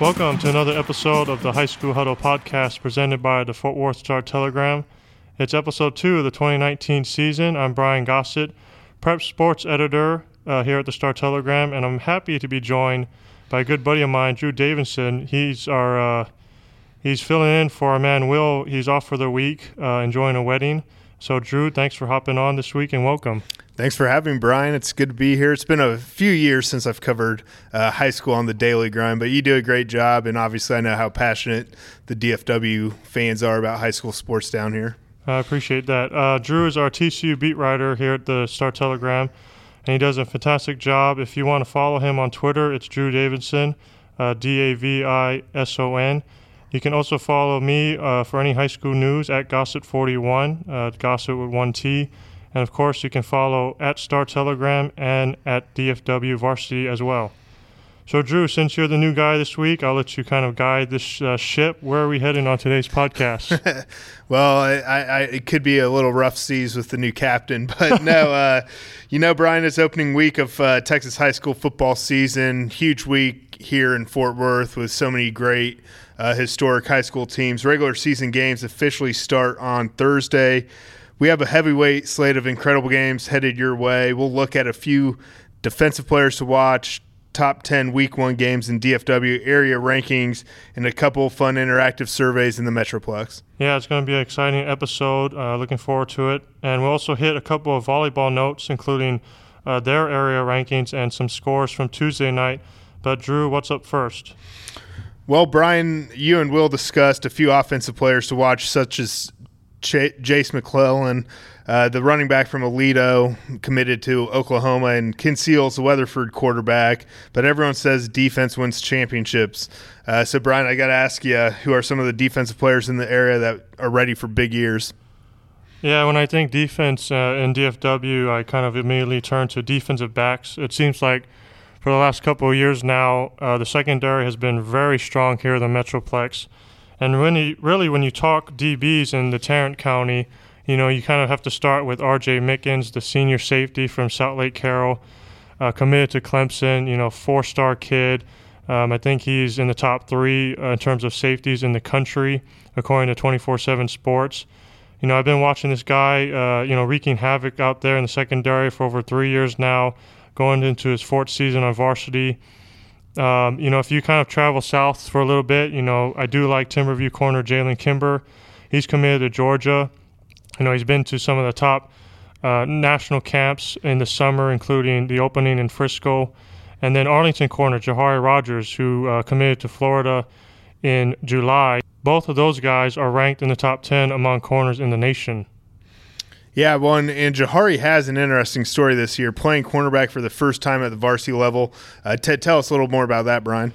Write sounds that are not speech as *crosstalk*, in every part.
Welcome to another episode of the High School Huddle podcast presented by the Fort Worth Star Telegram. It's episode two of the 2019 season. I'm Brian Gossett, prep sports editor uh, here at the Star Telegram, and I'm happy to be joined by a good buddy of mine, Drew Davison. He's our uh, he's filling in for our man Will. He's off for the week, uh, enjoying a wedding. So, Drew, thanks for hopping on this week and welcome. Thanks for having me, Brian. It's good to be here. It's been a few years since I've covered uh, high school on the daily grind, but you do a great job. And obviously, I know how passionate the DFW fans are about high school sports down here. I appreciate that. Uh, Drew is our TCU beat writer here at the Star Telegram, and he does a fantastic job. If you want to follow him on Twitter, it's Drew Davison, uh, D A V I S O N. You can also follow me uh, for any high school news at Gossett41, uh, Gossett with one T. And of course, you can follow at Star Telegram and at DFW Varsity as well. So, Drew, since you're the new guy this week, I'll let you kind of guide this uh, ship. Where are we heading on today's podcast? *laughs* well, I, I, it could be a little rough seas with the new captain, *laughs* but no, uh, you know, Brian, it's opening week of uh, Texas high school football season. Huge week here in Fort Worth with so many great uh, historic high school teams. Regular season games officially start on Thursday. We have a heavyweight slate of incredible games headed your way. We'll look at a few defensive players to watch, top 10 week one games in DFW area rankings, and a couple fun interactive surveys in the Metroplex. Yeah, it's going to be an exciting episode. Uh, looking forward to it. And we'll also hit a couple of volleyball notes, including uh, their area rankings and some scores from Tuesday night. But, Drew, what's up first? Well, Brian, you and Will discussed a few offensive players to watch, such as Ch- Jase McClellan, uh, the running back from Aledo, committed to Oklahoma, and Ken Seals, the Weatherford quarterback. But everyone says defense wins championships. Uh, so, Brian, I got to ask you, who are some of the defensive players in the area that are ready for big years? Yeah, when I think defense uh, in DFW, I kind of immediately turn to defensive backs. It seems like for the last couple of years now, uh, the secondary has been very strong here in the Metroplex. And when really, when you talk DBs in the Tarrant County, you know, you kind of have to start with R.J. Mickens, the senior safety from Southlake Carroll, uh, committed to Clemson. You know, four-star kid. Um, I think he's in the top three uh, in terms of safeties in the country, according to 24/7 Sports. You know, I've been watching this guy, uh, you know, wreaking havoc out there in the secondary for over three years now, going into his fourth season on varsity. Um, you know, if you kind of travel south for a little bit, you know, I do like Timberview corner Jalen Kimber. He's committed to Georgia. You know, he's been to some of the top uh, national camps in the summer, including the opening in Frisco. And then Arlington corner Jahari Rogers, who uh, committed to Florida in July. Both of those guys are ranked in the top 10 among corners in the nation. Yeah, well, and, and Jahari has an interesting story this year, playing cornerback for the first time at the varsity level. Uh, Ted, tell us a little more about that, Brian.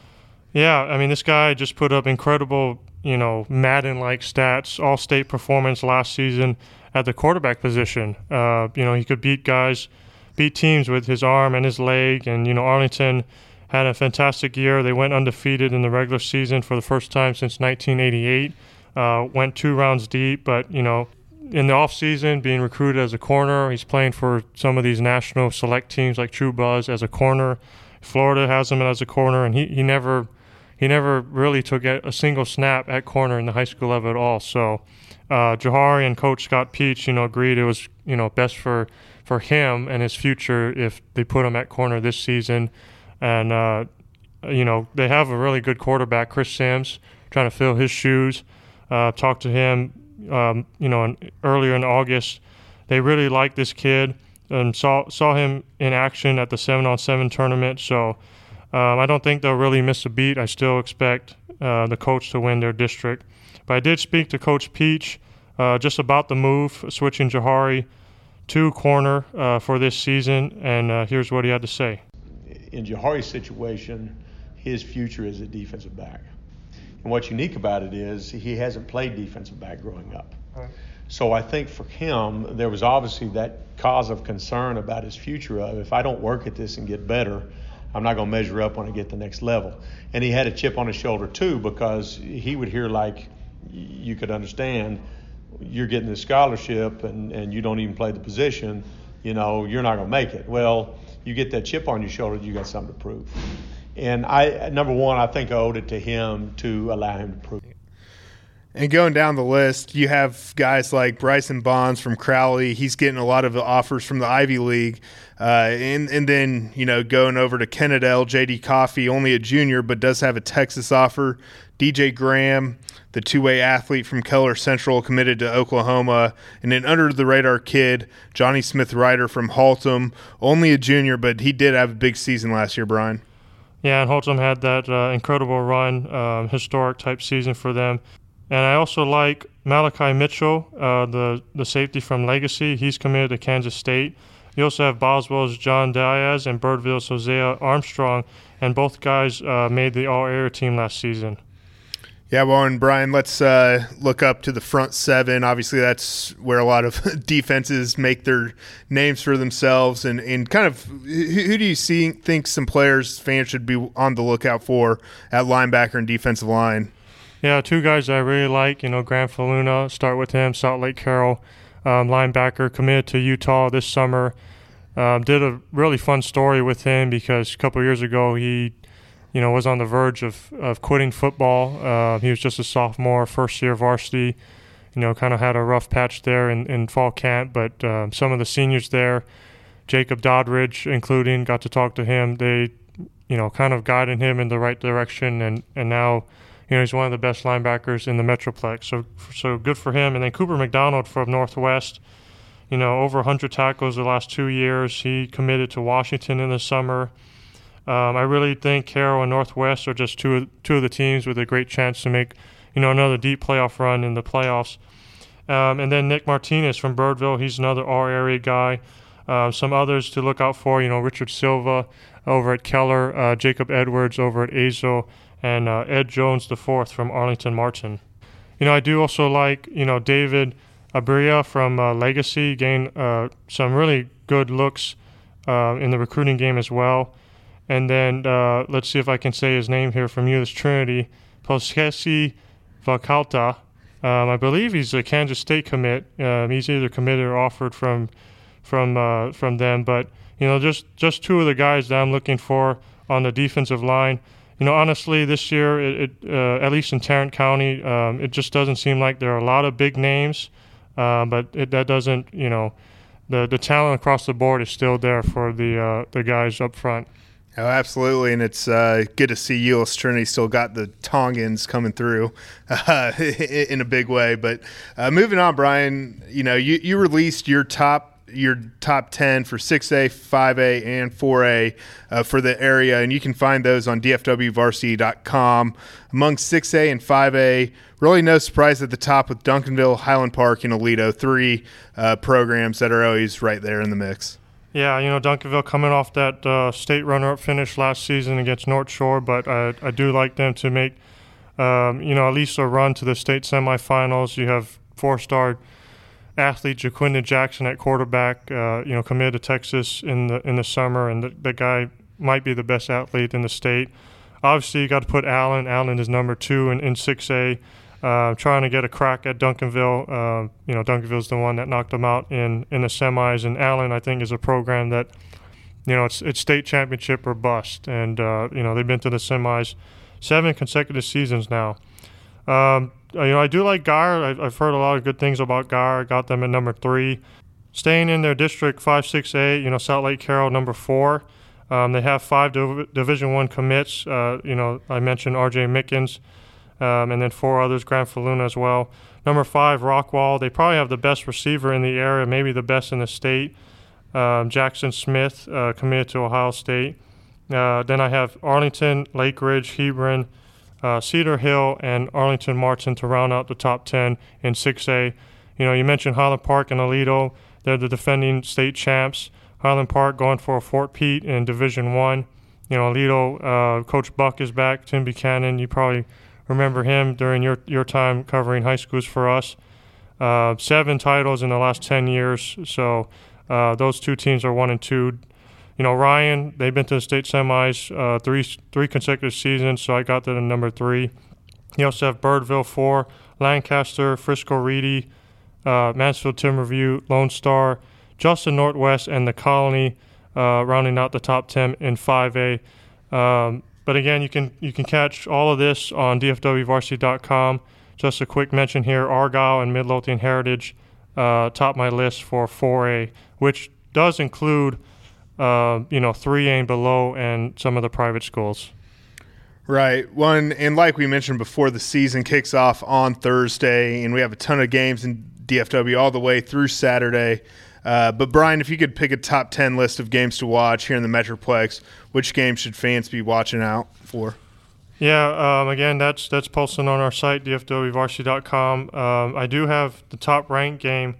Yeah, I mean, this guy just put up incredible, you know, Madden-like stats, all-state performance last season at the quarterback position. Uh, you know, he could beat guys, beat teams with his arm and his leg, and you know, Arlington had a fantastic year. They went undefeated in the regular season for the first time since 1988. Uh, went two rounds deep, but you know, in the offseason being recruited as a corner. He's playing for some of these national select teams like True Buzz as a corner. Florida has him as a corner, and he, he never he never really took a single snap at corner in the high school level at all. So uh, Jahari and Coach Scott Peach, you know, agreed it was you know best for for him and his future if they put him at corner this season. And uh, you know they have a really good quarterback, Chris Sims, trying to fill his shoes. Uh, talked to him um, you know, in, earlier in August, they really liked this kid and saw saw him in action at the seven on seven tournament. So um, I don't think they'll really miss a beat. I still expect uh, the coach to win their district. But I did speak to Coach Peach uh, just about the move, switching Jahari to corner uh, for this season, and uh, here's what he had to say. In Jahari's situation, his future is a defensive back. And what's unique about it is he hasn't played defensive back growing up. Right. So I think for him, there was obviously that cause of concern about his future of if I don't work at this and get better, I'm not going to measure up when I get the next level. And he had a chip on his shoulder too because he would hear like you could understand you're getting this scholarship and, and you don't even play the position, you know, you're not going to make it. Well, you get that chip on your shoulder, you got something to prove. And I, number one, I think I owed it to him to allow him to prove. it. And going down the list, you have guys like Bryson Bonds from Crowley. He's getting a lot of offers from the Ivy League. Uh, and, and then, you know, going over to Kennedale, JD Coffey, only a junior, but does have a Texas offer. DJ Graham, the two way athlete from Keller Central, committed to Oklahoma. And then under the radar kid, Johnny Smith Ryder from Haltom, only a junior, but he did have a big season last year, Brian. Yeah, and Haltom had that uh, incredible run, um, historic type season for them. And I also like Malachi Mitchell, uh, the the safety from Legacy. He's committed to Kansas State. You also have Boswell's John Diaz and Birdville's Hosea Armstrong, and both guys uh, made the All Area team last season. Yeah, well, and Brian, let's uh, look up to the front seven. Obviously, that's where a lot of *laughs* defenses make their names for themselves. And, and kind of, who, who do you see think some players fans should be on the lookout for at linebacker and defensive line? Yeah, two guys I really like. You know, Grant Faluna, start with him. Southlake Carroll, um, linebacker, committed to Utah this summer. Um, did a really fun story with him because a couple years ago he, you know, was on the verge of, of quitting football. Uh, he was just a sophomore, first year varsity. You know, kind of had a rough patch there in, in fall camp, but uh, some of the seniors there, Jacob Doddridge, including, got to talk to him. They, you know, kind of guided him in the right direction, and and now you know, he's one of the best linebackers in the Metroplex. So, so good for him. And then Cooper McDonald from Northwest, you know, over 100 tackles the last two years. He committed to Washington in the summer. Um, I really think Carroll and Northwest are just two of, two of the teams with a great chance to make, you know, another deep playoff run in the playoffs. Um, and then Nick Martinez from Birdville, he's another R area guy. Uh, some others to look out for, you know, Richard Silva over at Keller, uh, Jacob Edwards over at Azle, and uh, Ed Jones the fourth from Arlington Martin. You know, I do also like you know David Abria from uh, Legacy gained uh, some really good looks uh, in the recruiting game as well. And then uh, let's see if I can say his name here from Euless Trinity, Poskesi Vakalta. Um, I believe he's a Kansas State commit. Um, he's either committed or offered from from uh, from them. But you know, just just two of the guys that I'm looking for on the defensive line you know, honestly, this year, it, it uh, at least in Tarrant County, um, it just doesn't seem like there are a lot of big names. Uh, but it, that doesn't, you know, the the talent across the board is still there for the uh, the guys up front. Oh, absolutely, and it's uh, good to see Euless Trinity still got the Tongans coming through uh, *laughs* in a big way. But uh, moving on, Brian, you know, you, you released your top your top 10 for 6A, 5A, and 4A uh, for the area, and you can find those on dfwvarsity.com. Among 6A and 5A, really no surprise at the top with Duncanville, Highland Park, and Aledo, three uh, programs that are always right there in the mix. Yeah, you know, Duncanville coming off that uh, state runner up finish last season against North Shore, but I, I do like them to make, um, you know, at least a run to the state semifinals. You have four star athlete Ja'Quinden Jackson at quarterback, uh, you know, committed to Texas in the in the summer, and the, the guy might be the best athlete in the state. Obviously, you got to put Allen. Allen is number two in, in 6A. Uh, trying to get a crack at Duncanville. Uh, you know, Duncanville's the one that knocked them out in, in the semis, and Allen, I think, is a program that, you know, it's it's state championship or bust, and uh, you know they've been to the semis seven consecutive seasons now. Um, you know, I do like Guyer. I've, heard a lot of good things about Guyer. I got them at number three. Staying in their district five, six, eight. You know, Southlake Carroll number four. Um, they have five Div- Division One commits. Uh, you know, I mentioned R.J. Mickens, um, and then four others, Grant Faluna as well. Number five, Rockwall. They probably have the best receiver in the area, maybe the best in the state. Um, Jackson Smith uh, committed to Ohio State. Uh, then I have Arlington, Lake Ridge, Hebron, uh, Cedar Hill and Arlington Martin to round out the top 10 in 6A. You know, you mentioned Highland Park and Aledo. They're the defending state champs. Highland Park going for a four-peat in Division One. You know, Aledo, uh, Coach Buck is back. Tim Buchanan, you probably remember him during your, your time covering high schools for us. Uh, seven titles in the last 10 years. So uh, those two teams are one and two you know, Ryan, they've been to the state semis uh, three three consecutive seasons, so I got that in number three. You also have Birdville four, Lancaster, Frisco Reedy, uh, Mansfield Timberview, Lone Star, Justin Northwest, and the Colony, uh, rounding out the top ten in 5A. Um, but again, you can you can catch all of this on dfwvarsity.com. Just a quick mention here: Argyle and Midlothian Heritage uh, top my list for 4A, which does include uh, you know 3A and below and some of the private schools. Right. One and like we mentioned before, the season kicks off on Thursday, and we have a ton of games in DFW all the way through Saturday. Uh, but Brian, if you could pick a top ten list of games to watch here in the Metroplex, which games should fans be watching out for? Yeah, um, again, that's that's posted on our site, dfwvarsity.com. Um, I do have the top ranked game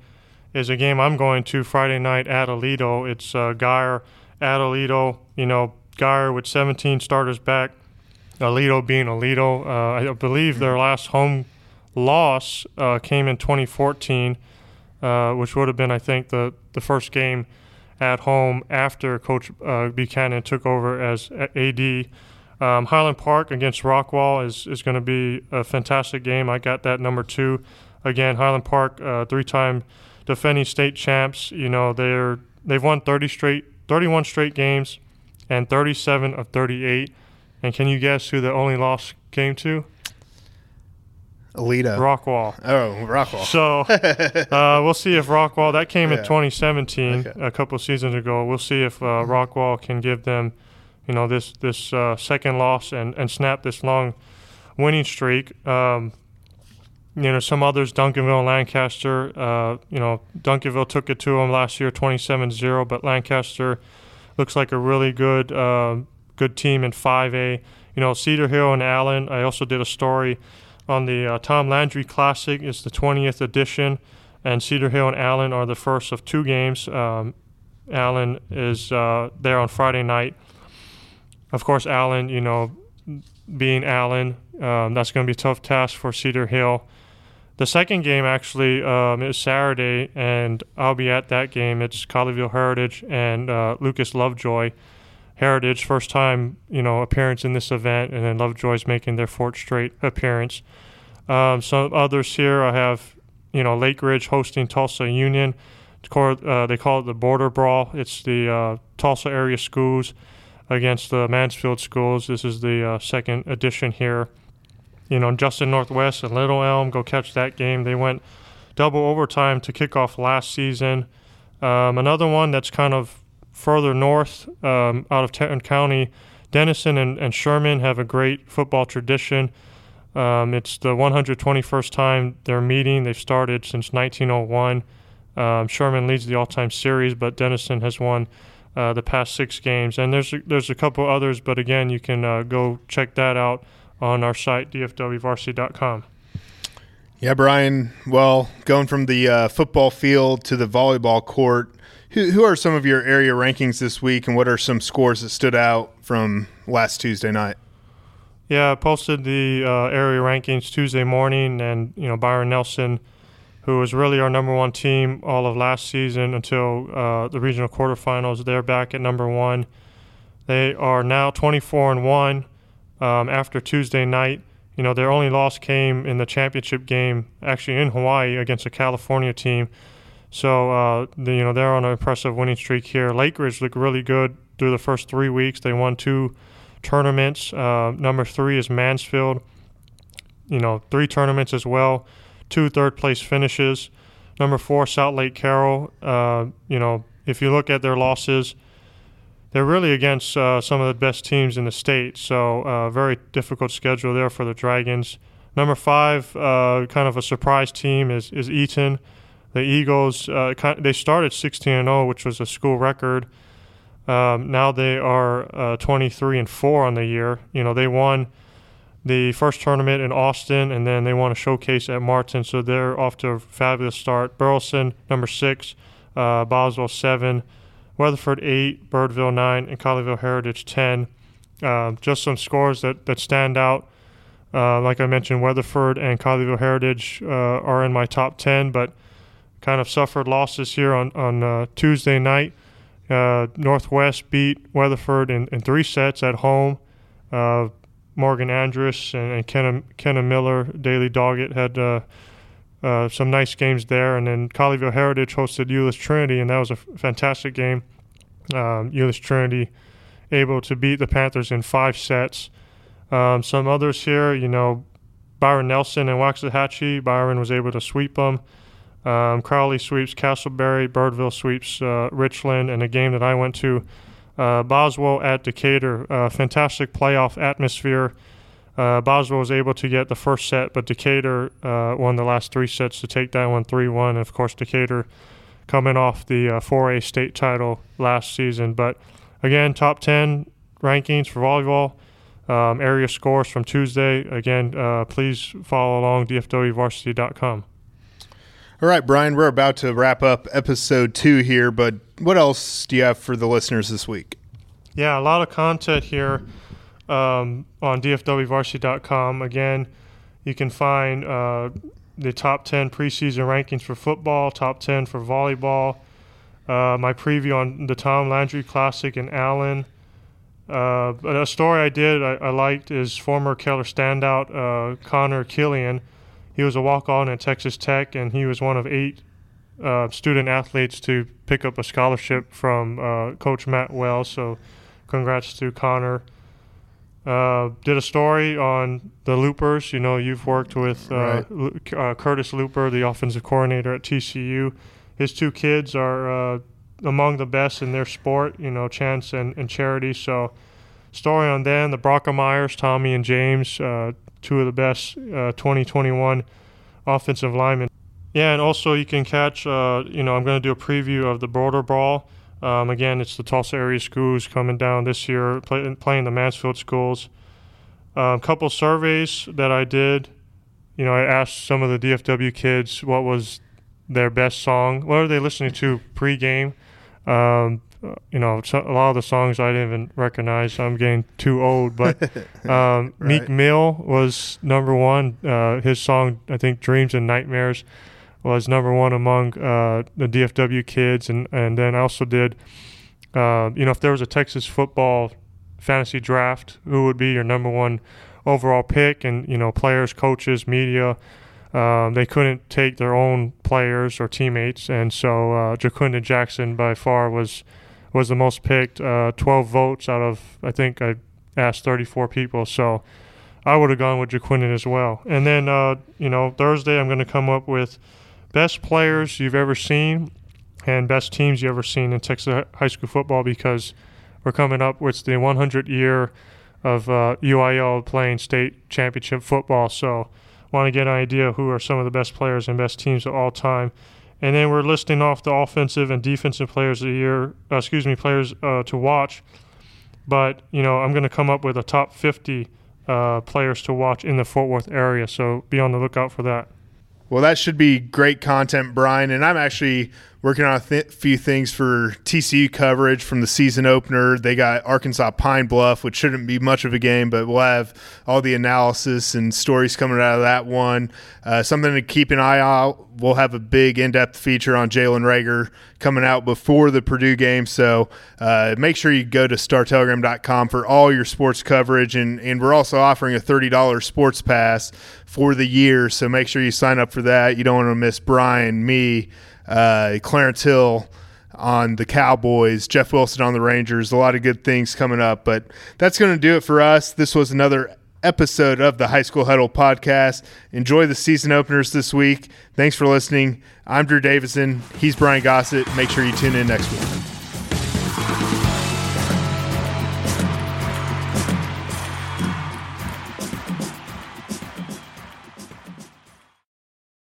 is a game I'm going to Friday night at Aledo. It's uh, Guyer at Aledo. You know, Guyer with 17 starters back, Aledo being Aledo. Uh, I believe their last home loss uh, came in 2014, uh, which would have been, I think, the, the first game at home after Coach uh, Buchanan took over as AD. Um, Highland Park against Rockwall is, is going to be a fantastic game. I got that number two. Again, Highland Park, uh, three-time defending state champs. You know they're they've won 30 straight, 31 straight games, and 37 of 38. And can you guess who the only loss came to? Aledo. Rockwall. Oh, Rockwall. So *laughs* uh, we'll see if Rockwall. That came yeah. in 2017, okay. a couple seasons ago. We'll see if uh, Rockwall can give them you know this this uh, second loss and and snap this long winning streak. Um, you know some others, Duncanville and Lancaster. Uh, you know Duncanville took it to them last year, 27-0, but Lancaster looks like a really good uh, good team in 5A. You know Cedar Hill and Allen. I also did a story on the uh, Tom Landry Classic. It's the 20th edition, and Cedar Hill and Allen are the first of two games. Um, Allen is uh, there on Friday night of course, Allen, you know, being Allen, um, that's going to be a tough task for Cedar Hill. The second game actually um, is Saturday, and I'll be at that game. It's Colleyville Heritage and uh, Lucas Lovejoy. Heritage, first time you know appearance in this event, and then Lovejoy's making their fourth straight appearance. Um, some others here, I have you know Lake Ridge hosting Tulsa Union. Uh, they call it the Border Brawl. It's the uh, Tulsa area schools against the Mansfield schools. This is the uh, second edition here. You know, Justin Northwest and Little Elm, go catch that game. They went double overtime to kick off last season. Um, another one that's kind of further north um, out of Tarrant County, Denison and, and, Sherman have a great football tradition. Um, it's the 121st time they're meeting. They've started since 1901. Um, Sherman leads the all-time series, but Denison has won uh, the past six games. And there's a, there's a couple others, but again, you can uh, go check that out on our site, dfwvarsity.com. Yeah, Brian. Well, going from the uh, football field to the volleyball court, who, who are some of your area rankings this week, and what are some scores that stood out from last Tuesday night? Yeah, I posted the uh, area rankings Tuesday morning, and you know Byron Nelson who was really our number one team all of last season until uh, the regional quarterfinals. They're back at number one. They are now 24 and one um, after Tuesday night. You know, their only loss came in the championship game, actually in Hawaii against a California team. So, uh, the, you know, they're on an impressive winning streak here. Lake Ridge looked really good through the first three weeks. They won two tournaments. Uh, number three is Mansfield. You know, three tournaments as well two third place finishes. Number four, Southlake Carroll. Uh, you know, if you look at their losses, they're really against uh, some of the best teams in the state. So, uh, very difficult schedule there for the Dragons. Number five, uh, kind of a surprise team, is, is Eaton. The Eagles, uh, they started 16 0, which was a school record. Um, now they are uh, 23 and 4 on the year. You know, they won the first tournament in Austin, and then they won a showcase at Martin. So they're off to a fabulous start. Burleson, number six, uh, Boswell, seven, Weatherford, eight, Birdville, nine, and Colleyville Heritage, 10. Uh, just some scores that, that stand out. Uh, like I mentioned, Weatherford and Colleyville Heritage uh, are in my top 10, but kind of suffered losses here on, on uh, Tuesday night. Uh, Northwest beat Weatherford in, in three sets at home. Morgan Andrus and, and Kenna, Kenna Miller, Daily Doggett had uh, some nice games there. And then Colleyville Heritage hosted Euless Trinity, and that was a f- fantastic game. Um, Euless Trinity able to beat the Panthers in five sets. Um, some others here, you know, Byron Nelson and Waxahachie. Byron was able to sweep them. Um, Crowley sweeps Castleberry. Birdville sweeps uh, Richland. And a game that I went to, uh, Boswell at Decatur. Uh, fantastic playoff atmosphere. Uh, Boswell was able to get the first set, but Decatur uh, won the last three sets to take that one 3 1. And of course, Decatur coming off the uh, 4A state title last season. But again, top 10 rankings for volleyball. Um, area scores from Tuesday. Again, uh, please follow along dfwvarsity.com. All right, Brian, we're about to wrap up episode two here, but what else do you have for the listeners this week? Yeah, a lot of content here um, on dfwvarsity.com. Again, you can find uh, the top 10 preseason rankings for football, top 10 for volleyball, uh, my preview on the Tom Landry Classic in Allen. Uh, a story I did I, I, liked is former Keller standout uh, Connor Killian. He was a walk-on at Texas Tech, and he was one of eight uh, student athletes to pick up a scholarship from uh, Coach Matt Wells. So, congrats to Connor. Uh, did a story on the Lupers. You know, you've worked with uh, right. uh, Curtis Luper, the offensive coordinator at TCU. His two kids are uh, among the best in their sport. You know, Chance and, and Charity. So, story on them. The Brockermeyers, Tommy and James, uh, two of the best 2021 offensive linemen. Yeah, and also you can catch. you know, I'm going to do a preview of the Border Brawl. Um, again, it's the Tulsa area schools coming down this year, play, playing the Mansfield schools. A um, couple surveys that I did. You know, I asked some of the DFW kids what was their best song. What are they listening to pregame? Um, you know, a lot of the songs I didn't even recognize. I'm getting too old, but *laughs* um, right. Meek Mill was number one. Uh, his song, I think, "Dreams and Nightmares." Was number one among uh, the DFW kids, and and then I also did, uh, you know, if there was a Texas football fantasy draft, who would be your number one overall pick? And you know, players, coaches, media. Um, they couldn't take their own players or teammates, and so uh, Jackson by far was was the most picked. Uh, 12 votes out of I think I asked 34 people, so I would have gone with Ja'Quinden as well. And then uh, you know Thursday I'm going to come up with best players you've ever seen and best teams you've ever seen in Texas high school football because we're coming up with the 100 year of uh, UIL playing state championship football. So, want to get an idea who are some of the best players and best teams of all time. And then we're listing off the offensive and defensive players of the year, uh, excuse me, players uh, to watch. But, you know, I'm going to come up with a top 50 uh, players to watch in the Fort Worth area. So be on the lookout for that. Well, that should be great content, Brian. And I'm actually working on a th- few things for TCU coverage from the season opener. They got Arkansas Pine Bluff, which shouldn't be much of a game, but we'll have all the analysis and stories coming out of that one. Uh, something to keep an eye out. We'll have a big in depth feature on Jalen Reagor coming out before the Purdue game. So uh, make sure you go to startelegram.com for all your sports coverage. And, and we're also offering a $30 sports pass for the year. So make sure you sign up for that. You don't want to miss Brian, me, uh, Clarence Hill on the Cowboys, Jeff Wilson on the Rangers. A lot of good things coming up, but that's going to do it for us. This was another episode of the High School Huddle podcast. Enjoy the season openers this week. Thanks for listening. I'm Drew Davison. He's Brian Gossett. Make sure you tune in next week.